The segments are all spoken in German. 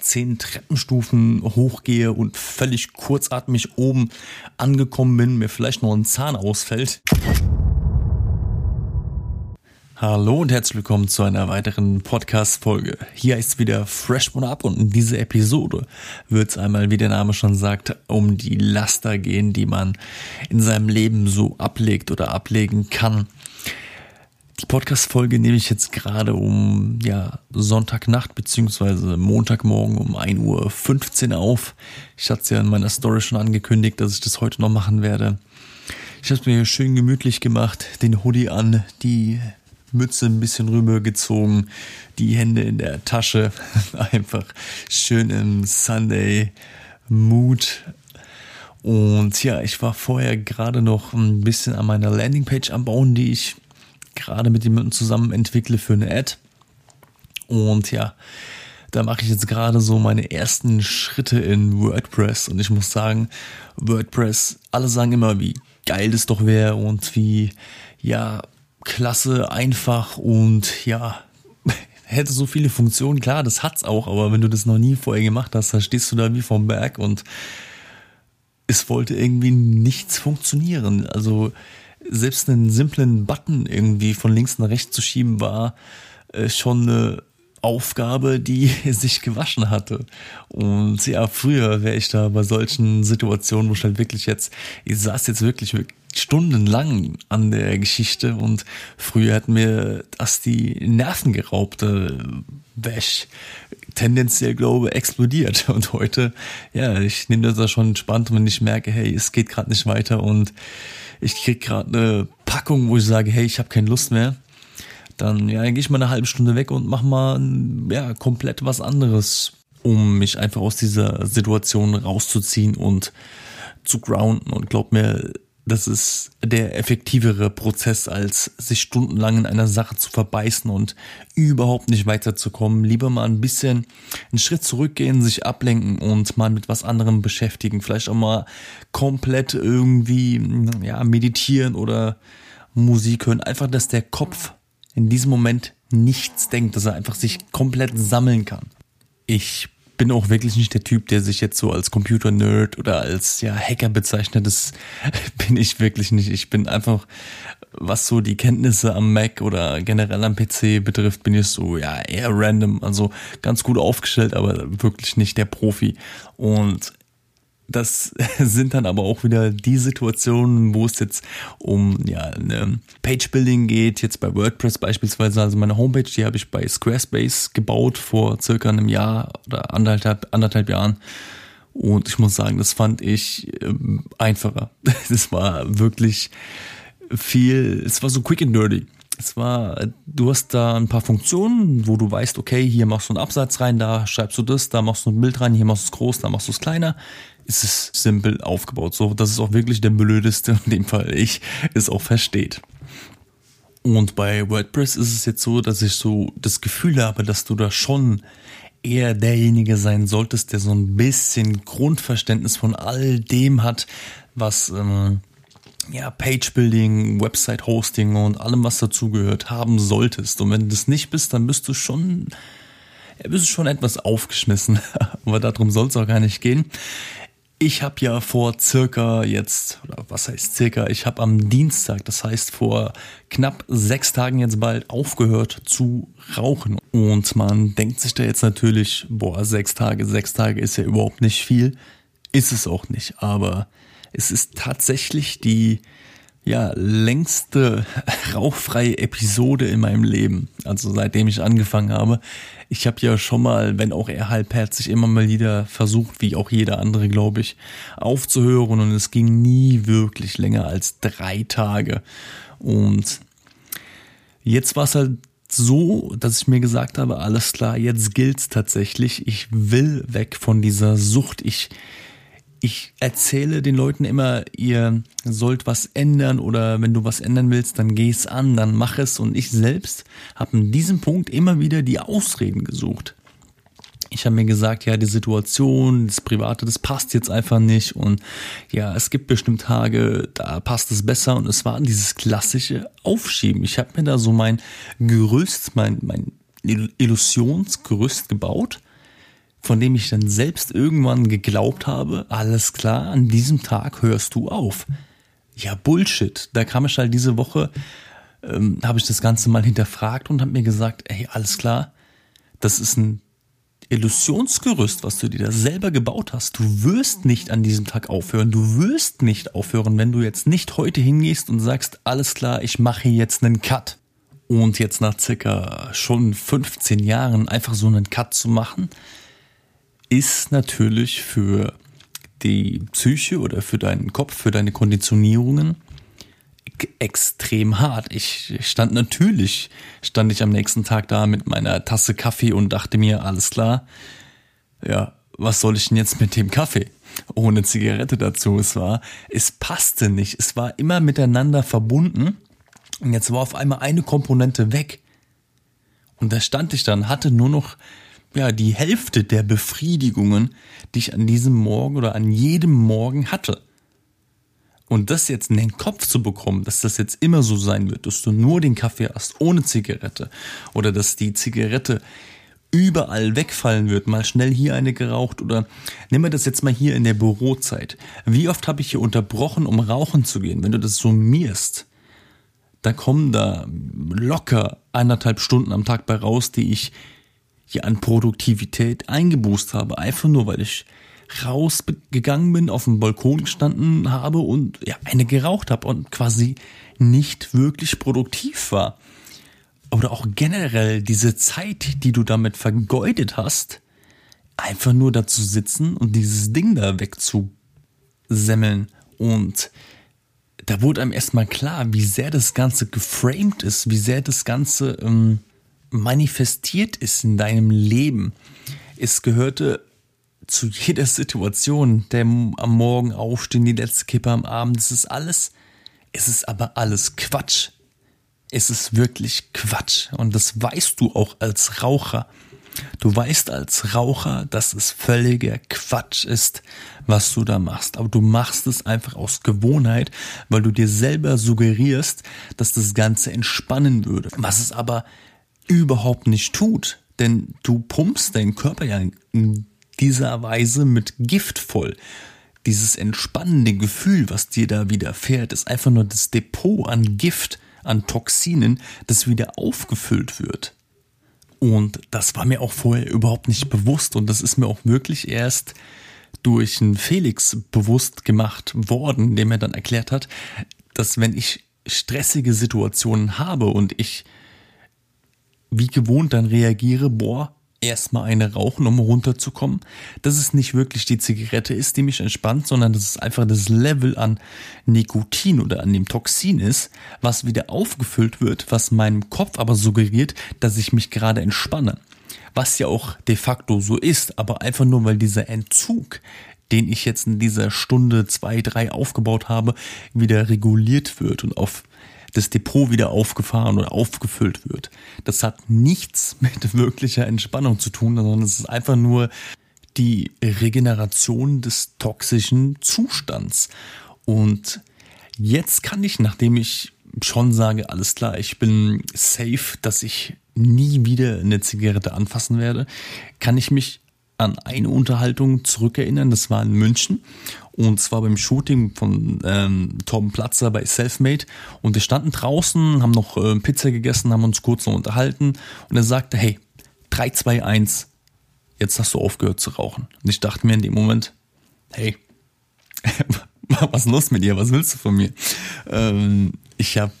zehn Treppenstufen hochgehe und völlig kurzatmig oben angekommen bin, mir vielleicht noch ein Zahn ausfällt. Hallo und herzlich willkommen zu einer weiteren Podcast-Folge. Hier ist wieder Fresh One Up und in dieser Episode wird es einmal, wie der Name schon sagt, um die Laster gehen, die man in seinem Leben so ablegt oder ablegen kann. Die Podcast-Folge nehme ich jetzt gerade um ja, Sonntagnacht beziehungsweise Montagmorgen um 1.15 Uhr auf. Ich hatte es ja in meiner Story schon angekündigt, dass ich das heute noch machen werde. Ich habe es mir schön gemütlich gemacht, den Hoodie an, die Mütze ein bisschen rübergezogen, die Hände in der Tasche, einfach schön im Sunday Mood. Und ja, ich war vorher gerade noch ein bisschen an meiner Landingpage am Bauen, die ich gerade mit jemandem zusammen entwickle für eine Ad. Und ja, da mache ich jetzt gerade so meine ersten Schritte in WordPress. Und ich muss sagen, WordPress, alle sagen immer, wie geil das doch wäre und wie, ja, klasse, einfach und ja, hätte so viele Funktionen. Klar, das hat's auch, aber wenn du das noch nie vorher gemacht hast, dann stehst du da wie vom Berg und es wollte irgendwie nichts funktionieren. Also selbst einen simplen Button irgendwie von links nach rechts zu schieben war äh, schon eine Aufgabe, die sich gewaschen hatte. Und ja, früher wäre ich da bei solchen Situationen, wo ich halt wirklich jetzt, ich saß jetzt wirklich stundenlang an der Geschichte und früher hat mir das die Nerven geraubt, wäre ich tendenziell glaube explodiert. Und heute, ja, ich nehme das da schon entspannt, wenn ich merke, hey, es geht gerade nicht weiter und ich krieg gerade eine Packung, wo ich sage, hey, ich habe keine Lust mehr, dann ja, dann gehe ich mal eine halbe Stunde weg und mach mal ja komplett was anderes, um mich einfach aus dieser Situation rauszuziehen und zu grounden. Und glaub mir, das ist der effektivere Prozess, als sich stundenlang in einer Sache zu verbeißen und überhaupt nicht weiterzukommen. Lieber mal ein bisschen einen Schritt zurückgehen, sich ablenken und mal mit was anderem beschäftigen. Vielleicht auch mal komplett irgendwie, ja, meditieren oder Musik hören. Einfach, dass der Kopf in diesem Moment nichts denkt, dass er einfach sich komplett sammeln kann. Ich bin auch wirklich nicht der Typ, der sich jetzt so als Computer-Nerd oder als ja, Hacker bezeichnet. Das bin ich wirklich nicht. Ich bin einfach, was so die Kenntnisse am Mac oder generell am PC betrifft, bin ich so ja eher random, also ganz gut aufgestellt, aber wirklich nicht der Profi. Und das sind dann aber auch wieder die Situationen, wo es jetzt um ja eine Page Building geht, jetzt bei WordPress beispielsweise. Also meine Homepage, die habe ich bei Squarespace gebaut vor circa einem Jahr oder anderthalb, anderthalb Jahren. Und ich muss sagen, das fand ich äh, einfacher. Das war wirklich viel, es war so quick and dirty. Es war, du hast da ein paar Funktionen, wo du weißt, okay, hier machst du einen Absatz rein, da schreibst du das, da machst du ein Bild rein, hier machst du es groß, da machst du es kleiner ist es simpel aufgebaut, so dass es auch wirklich der blödeste, in dem Fall ich, es auch versteht. Und bei WordPress ist es jetzt so, dass ich so das Gefühl habe, dass du da schon eher derjenige sein solltest, der so ein bisschen Grundverständnis von all dem hat, was ähm, ja Page Building, Website Hosting und allem, was dazugehört, haben solltest. Und wenn du das nicht bist, dann bist du schon, ja, bist du schon etwas aufgeschmissen. Aber darum soll es auch gar nicht gehen. Ich habe ja vor circa jetzt, oder was heißt circa, ich habe am Dienstag, das heißt vor knapp sechs Tagen jetzt bald aufgehört zu rauchen. Und man denkt sich da jetzt natürlich, boah, sechs Tage, sechs Tage ist ja überhaupt nicht viel. Ist es auch nicht, aber es ist tatsächlich die ja, längste rauchfreie Episode in meinem Leben. Also seitdem ich angefangen habe. Ich habe ja schon mal, wenn auch eher halbherzig, immer mal wieder versucht, wie auch jeder andere, glaube ich, aufzuhören. Und es ging nie wirklich länger als drei Tage. Und jetzt war es halt so, dass ich mir gesagt habe, alles klar, jetzt gilt's tatsächlich. Ich will weg von dieser Sucht. Ich ich erzähle den Leuten immer, ihr sollt was ändern oder wenn du was ändern willst, dann geh es an, dann mach es. Und ich selbst habe in diesem Punkt immer wieder die Ausreden gesucht. Ich habe mir gesagt, ja, die Situation, das Private, das passt jetzt einfach nicht. Und ja, es gibt bestimmt Tage, da passt es besser. Und es war dieses klassische Aufschieben. Ich habe mir da so mein Gerüst, mein, mein Illusionsgerüst gebaut von dem ich dann selbst irgendwann geglaubt habe, alles klar, an diesem Tag hörst du auf. Ja, Bullshit. Da kam ich halt diese Woche, ähm, habe ich das Ganze mal hinterfragt und habe mir gesagt, ey, alles klar, das ist ein Illusionsgerüst, was du dir da selber gebaut hast. Du wirst nicht an diesem Tag aufhören. Du wirst nicht aufhören, wenn du jetzt nicht heute hingehst und sagst, alles klar, ich mache jetzt einen Cut. Und jetzt nach circa schon 15 Jahren einfach so einen Cut zu machen, ist natürlich für die Psyche oder für deinen Kopf, für deine Konditionierungen extrem hart. Ich stand natürlich, stand ich am nächsten Tag da mit meiner Tasse Kaffee und dachte mir, alles klar, ja, was soll ich denn jetzt mit dem Kaffee? Ohne Zigarette dazu. Es war, es passte nicht. Es war immer miteinander verbunden. Und jetzt war auf einmal eine Komponente weg. Und da stand ich dann, hatte nur noch ja, die Hälfte der Befriedigungen, die ich an diesem Morgen oder an jedem Morgen hatte. Und das jetzt in den Kopf zu bekommen, dass das jetzt immer so sein wird, dass du nur den Kaffee hast, ohne Zigarette, oder dass die Zigarette überall wegfallen wird, mal schnell hier eine geraucht oder nehmen wir das jetzt mal hier in der Bürozeit. Wie oft habe ich hier unterbrochen, um rauchen zu gehen? Wenn du das summierst, da kommen da locker eineinhalb Stunden am Tag bei raus, die ich hier an Produktivität eingeboost habe. Einfach nur, weil ich rausgegangen bin, auf dem Balkon gestanden habe und ja, eine geraucht habe und quasi nicht wirklich produktiv war. Oder auch generell diese Zeit, die du damit vergeudet hast, einfach nur dazu sitzen und dieses Ding da wegzusemmeln. Und da wurde einem erstmal klar, wie sehr das Ganze geframed ist, wie sehr das Ganze ähm, manifestiert ist in deinem Leben. Es gehörte zu jeder Situation, der am Morgen aufstehen, die letzte Kippe am Abend, es ist alles, es ist aber alles Quatsch. Es ist wirklich Quatsch. Und das weißt du auch als Raucher. Du weißt als Raucher, dass es völliger Quatsch ist, was du da machst. Aber du machst es einfach aus Gewohnheit, weil du dir selber suggerierst, dass das Ganze entspannen würde. Was es aber überhaupt nicht tut. Denn du pumpst deinen Körper ja in dieser Weise mit Gift voll. Dieses entspannende Gefühl, was dir da widerfährt, ist einfach nur das Depot an Gift, an Toxinen, das wieder aufgefüllt wird. Und das war mir auch vorher überhaupt nicht bewusst und das ist mir auch wirklich erst durch einen Felix bewusst gemacht worden, der mir dann erklärt hat, dass wenn ich stressige Situationen habe und ich wie gewohnt dann reagiere, boah, erstmal eine rauchen, um runterzukommen, dass es nicht wirklich die Zigarette ist, die mich entspannt, sondern dass es einfach das Level an Nikotin oder an dem Toxin ist, was wieder aufgefüllt wird, was meinem Kopf aber suggeriert, dass ich mich gerade entspanne. Was ja auch de facto so ist, aber einfach nur, weil dieser Entzug, den ich jetzt in dieser Stunde zwei, drei aufgebaut habe, wieder reguliert wird und auf das Depot wieder aufgefahren oder aufgefüllt wird. Das hat nichts mit wirklicher Entspannung zu tun, sondern es ist einfach nur die Regeneration des toxischen Zustands. Und jetzt kann ich, nachdem ich schon sage, alles klar, ich bin safe, dass ich nie wieder eine Zigarette anfassen werde, kann ich mich an eine Unterhaltung zurückerinnern. Das war in München und zwar beim Shooting von ähm, Torben Platzer bei Selfmade und wir standen draußen, haben noch äh, Pizza gegessen, haben uns kurz noch unterhalten und er sagte, hey, 3, 2, 1, jetzt hast du aufgehört zu rauchen. Und ich dachte mir in dem Moment, hey, was ist los mit dir? Was willst du von mir? Ähm, ich habe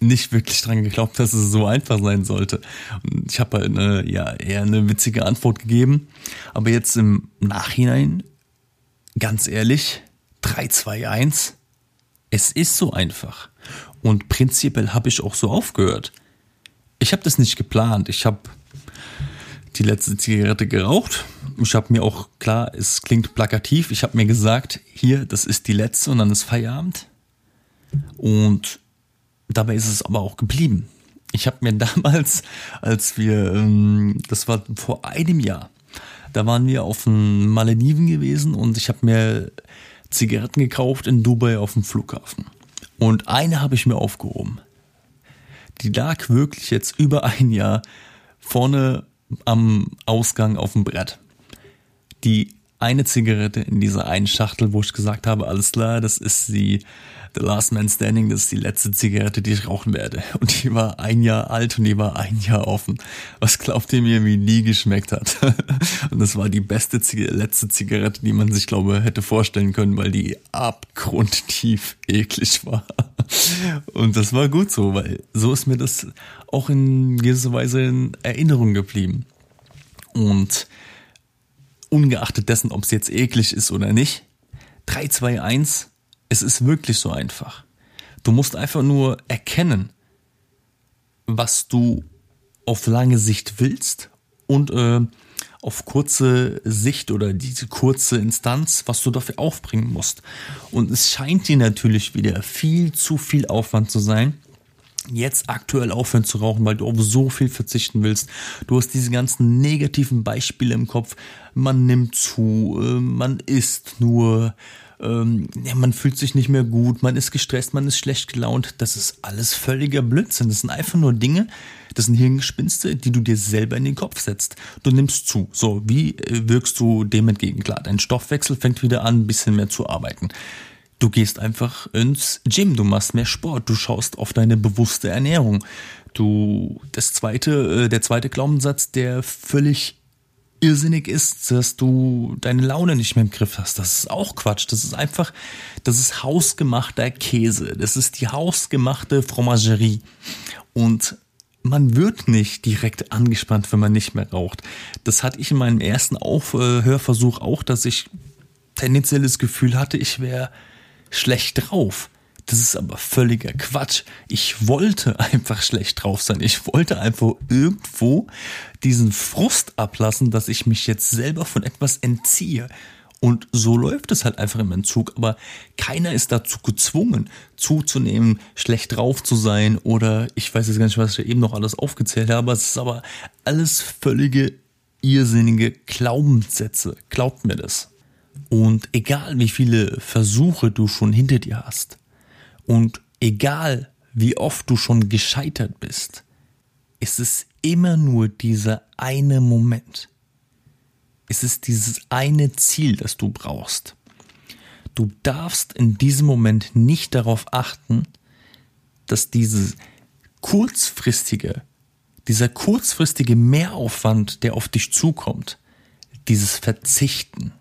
nicht wirklich dran geglaubt, dass es so einfach sein sollte. Und ich habe halt eine, ja, eher eine witzige Antwort gegeben. Aber jetzt im Nachhinein, ganz ehrlich, 3, 2, 1, es ist so einfach. Und prinzipiell habe ich auch so aufgehört. Ich habe das nicht geplant. Ich habe die letzte Zigarette geraucht. Ich habe mir auch, klar, es klingt plakativ, ich habe mir gesagt, hier, das ist die letzte und dann ist Feierabend. Und Dabei ist es aber auch geblieben. Ich habe mir damals, als wir, ähm, das war vor einem Jahr, da waren wir auf den Malediven gewesen und ich habe mir Zigaretten gekauft in Dubai auf dem Flughafen. Und eine habe ich mir aufgehoben. Die lag wirklich jetzt über ein Jahr vorne am Ausgang auf dem Brett. die eine Zigarette in dieser einen Schachtel, wo ich gesagt habe, alles klar, das ist die The Last Man Standing, das ist die letzte Zigarette, die ich rauchen werde. Und die war ein Jahr alt und die war ein Jahr offen. Was glaubt ihr mir, wie nie geschmeckt hat? Und das war die beste Zig letzte Zigarette, die man sich, glaube hätte vorstellen können, weil die abgrundtief eklig war. Und das war gut so, weil so ist mir das auch in gewisser Weise in Erinnerung geblieben. Und ungeachtet dessen, ob es jetzt eklig ist oder nicht, 3, 2, 1 es ist wirklich so einfach. Du musst einfach nur erkennen, was du auf lange Sicht willst und äh, auf kurze Sicht oder diese kurze Instanz, was du dafür aufbringen musst. Und es scheint dir natürlich wieder viel zu viel Aufwand zu sein, jetzt aktuell aufhören zu rauchen, weil du auf so viel verzichten willst. Du hast diese ganzen negativen Beispiele im Kopf. Man nimmt zu, äh, man isst nur, ähm, man fühlt sich nicht mehr gut, man ist gestresst, man ist schlecht gelaunt. Das ist alles völliger Blödsinn. Das sind einfach nur Dinge, das sind Hirngespinste, die du dir selber in den Kopf setzt. Du nimmst zu. So, wie äh, wirkst du dem entgegen? Klar, dein Stoffwechsel fängt wieder an, ein bisschen mehr zu arbeiten. Du gehst einfach ins Gym, du machst mehr Sport, du schaust auf deine bewusste Ernährung. Du, das zweite, äh, der zweite Glaubenssatz, der völlig irrsinnig ist, dass du deine Laune nicht mehr im Griff hast. Das ist auch Quatsch. Das ist einfach, das ist hausgemachter Käse. Das ist die hausgemachte Fromagerie. Und man wird nicht direkt angespannt, wenn man nicht mehr raucht. Das hatte ich in meinem ersten Aufhörversuch auch, dass ich tendenziell das Gefühl hatte, ich wäre schlecht drauf. Das ist aber völliger Quatsch. Ich wollte einfach schlecht drauf sein. Ich wollte einfach irgendwo diesen Frust ablassen, dass ich mich jetzt selber von etwas entziehe. Und so läuft es halt einfach im Entzug. Aber keiner ist dazu gezwungen, zuzunehmen, schlecht drauf zu sein oder ich weiß jetzt gar nicht, was ich eben noch alles aufgezählt habe. Es ist aber alles völlige irrsinnige Glaubenssätze. Glaubt mir das. Und egal wie viele Versuche du schon hinter dir hast, und egal, wie oft du schon gescheitert bist, ist es immer nur dieser eine Moment. Es ist dieses eine Ziel, das du brauchst. Du darfst in diesem Moment nicht darauf achten, dass dieses kurzfristige, dieser kurzfristige Mehraufwand, der auf dich zukommt, dieses Verzichten,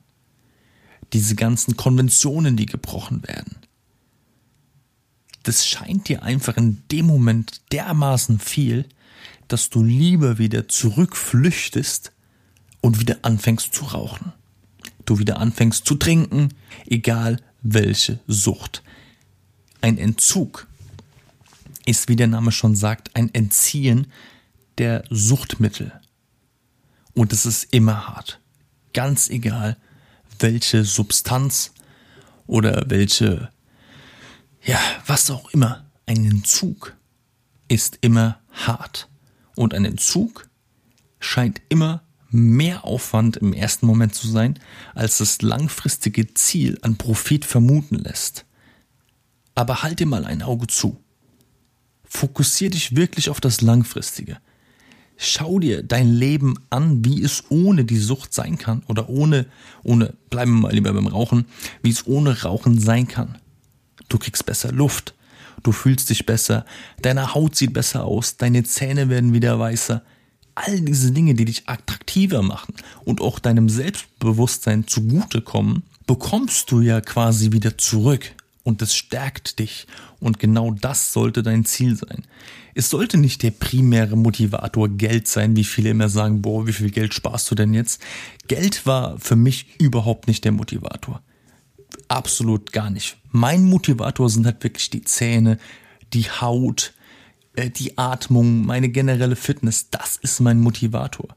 diese ganzen Konventionen, die gebrochen werden, das scheint dir einfach in dem Moment dermaßen viel, dass du lieber wieder zurückflüchtest und wieder anfängst zu rauchen. Du wieder anfängst zu trinken, egal welche Sucht. Ein Entzug ist, wie der Name schon sagt, ein Entziehen der Suchtmittel. Und es ist immer hart. Ganz egal, welche Substanz oder welche ja, was auch immer, ein Entzug ist immer hart. Und ein Entzug scheint immer mehr Aufwand im ersten Moment zu sein, als das langfristige Ziel an Profit vermuten lässt. Aber halte mal ein Auge zu. Fokussier dich wirklich auf das Langfristige. Schau dir dein Leben an, wie es ohne die Sucht sein kann oder ohne, ohne, bleiben wir mal lieber beim Rauchen, wie es ohne Rauchen sein kann. Du kriegst besser Luft. Du fühlst dich besser. Deine Haut sieht besser aus. Deine Zähne werden wieder weißer. All diese Dinge, die dich attraktiver machen und auch deinem Selbstbewusstsein zugutekommen, bekommst du ja quasi wieder zurück. Und es stärkt dich. Und genau das sollte dein Ziel sein. Es sollte nicht der primäre Motivator Geld sein, wie viele immer sagen, boah, wie viel Geld sparst du denn jetzt? Geld war für mich überhaupt nicht der Motivator absolut gar nicht. Mein Motivator sind halt wirklich die Zähne, die Haut, äh, die Atmung, meine generelle Fitness. Das ist mein Motivator.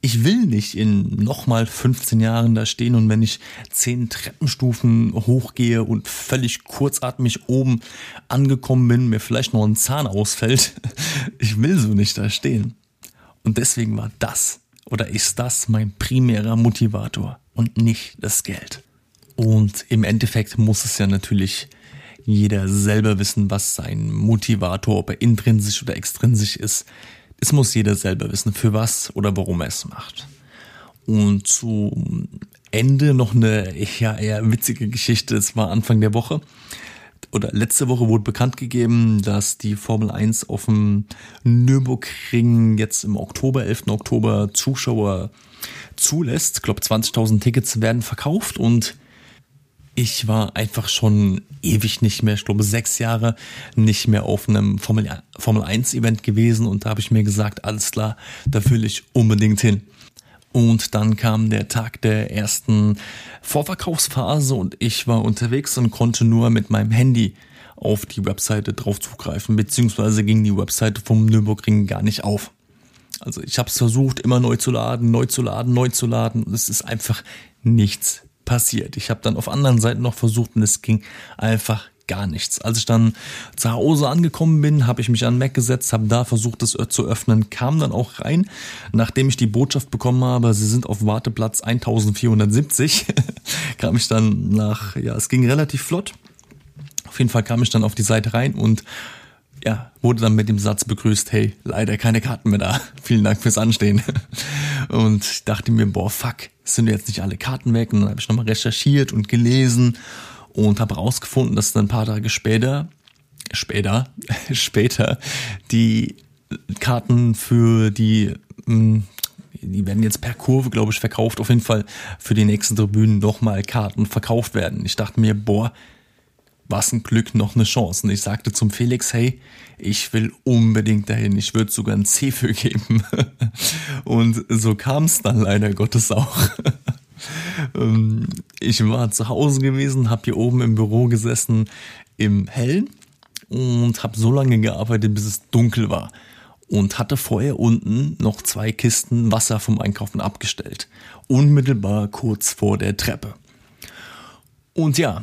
Ich will nicht in nochmal 15 Jahren da stehen und wenn ich 10 Treppenstufen hochgehe und völlig kurzatmig oben angekommen bin, mir vielleicht noch ein Zahn ausfällt. Ich will so nicht da stehen. Und deswegen war das oder ist das mein primärer Motivator und nicht das Geld. Und im Endeffekt muss es ja natürlich jeder selber wissen, was sein Motivator, ob er intrinsisch oder extrinsisch ist. Es muss jeder selber wissen, für was oder warum er es macht. Und zu Ende noch eine ja, eher witzige Geschichte. Es war Anfang der Woche oder letzte Woche wurde bekannt gegeben, dass die Formel 1 auf dem Nürburgring jetzt im Oktober, 11. Oktober Zuschauer zulässt. Ich glaube, 20.000 Tickets werden verkauft und ich war einfach schon ewig nicht mehr, ich glaube sechs Jahre nicht mehr auf einem Formel, Formel 1 Event gewesen und da habe ich mir gesagt, alles klar, da will ich unbedingt hin. Und dann kam der Tag der ersten Vorverkaufsphase und ich war unterwegs und konnte nur mit meinem Handy auf die Webseite drauf zugreifen, beziehungsweise ging die Webseite vom Nürburgring gar nicht auf. Also ich habe es versucht, immer neu zu laden, neu zu laden, neu zu laden und es ist einfach nichts passiert. Ich habe dann auf anderen Seiten noch versucht und es ging einfach gar nichts. Als ich dann zu Hause angekommen bin, habe ich mich an Mac gesetzt, habe da versucht, es zu öffnen, kam dann auch rein, nachdem ich die Botschaft bekommen habe, sie sind auf Warteplatz 1470, kam ich dann nach, ja, es ging relativ flott. Auf jeden Fall kam ich dann auf die Seite rein und ja, wurde dann mit dem Satz begrüßt, hey, leider keine Karten mehr da. Vielen Dank fürs Anstehen. Und ich dachte mir, boah, fuck, sind jetzt nicht alle Karten weg? Und dann habe ich nochmal recherchiert und gelesen und habe herausgefunden, dass dann ein paar Tage später, später, später die Karten für die, hm, die werden jetzt per Kurve, glaube ich, verkauft. Auf jeden Fall für die nächsten Tribünen nochmal Karten verkauft werden. Ich dachte mir, boah, was ein Glück, noch eine Chance. Und ich sagte zum Felix, hey, ich will unbedingt dahin. Ich würde sogar ein C für geben. Und so kam es dann leider Gottes auch. Ähm, ich war zu Hause gewesen, habe hier oben im Büro gesessen im Hellen und habe so lange gearbeitet, bis es dunkel war und hatte vorher unten noch zwei Kisten Wasser vom Einkaufen abgestellt, unmittelbar kurz vor der Treppe. Und ja,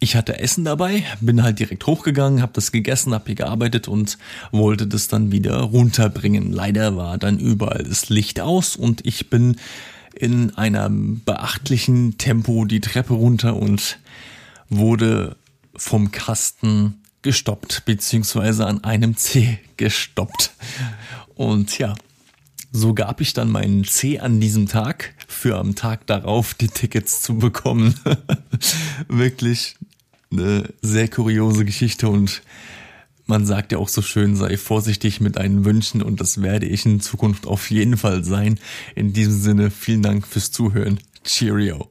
ich hatte Essen dabei, bin halt direkt hochgegangen, habe das gegessen, habe hier gearbeitet und wollte das dann wieder runterbringen. Leider war dann überall das Licht aus und ich bin in einem beachtlichen Tempo die Treppe runter und wurde vom Kasten gestoppt, beziehungsweise an einem C gestoppt. Und ja, so gab ich dann meinen C an diesem Tag, für am Tag darauf die Tickets zu bekommen. Wirklich eine sehr kuriose Geschichte und man sagt ja auch so schön, sei vorsichtig mit deinen Wünschen und das werde ich in Zukunft auf jeden Fall sein. In diesem Sinne, vielen Dank fürs Zuhören. Cheerio.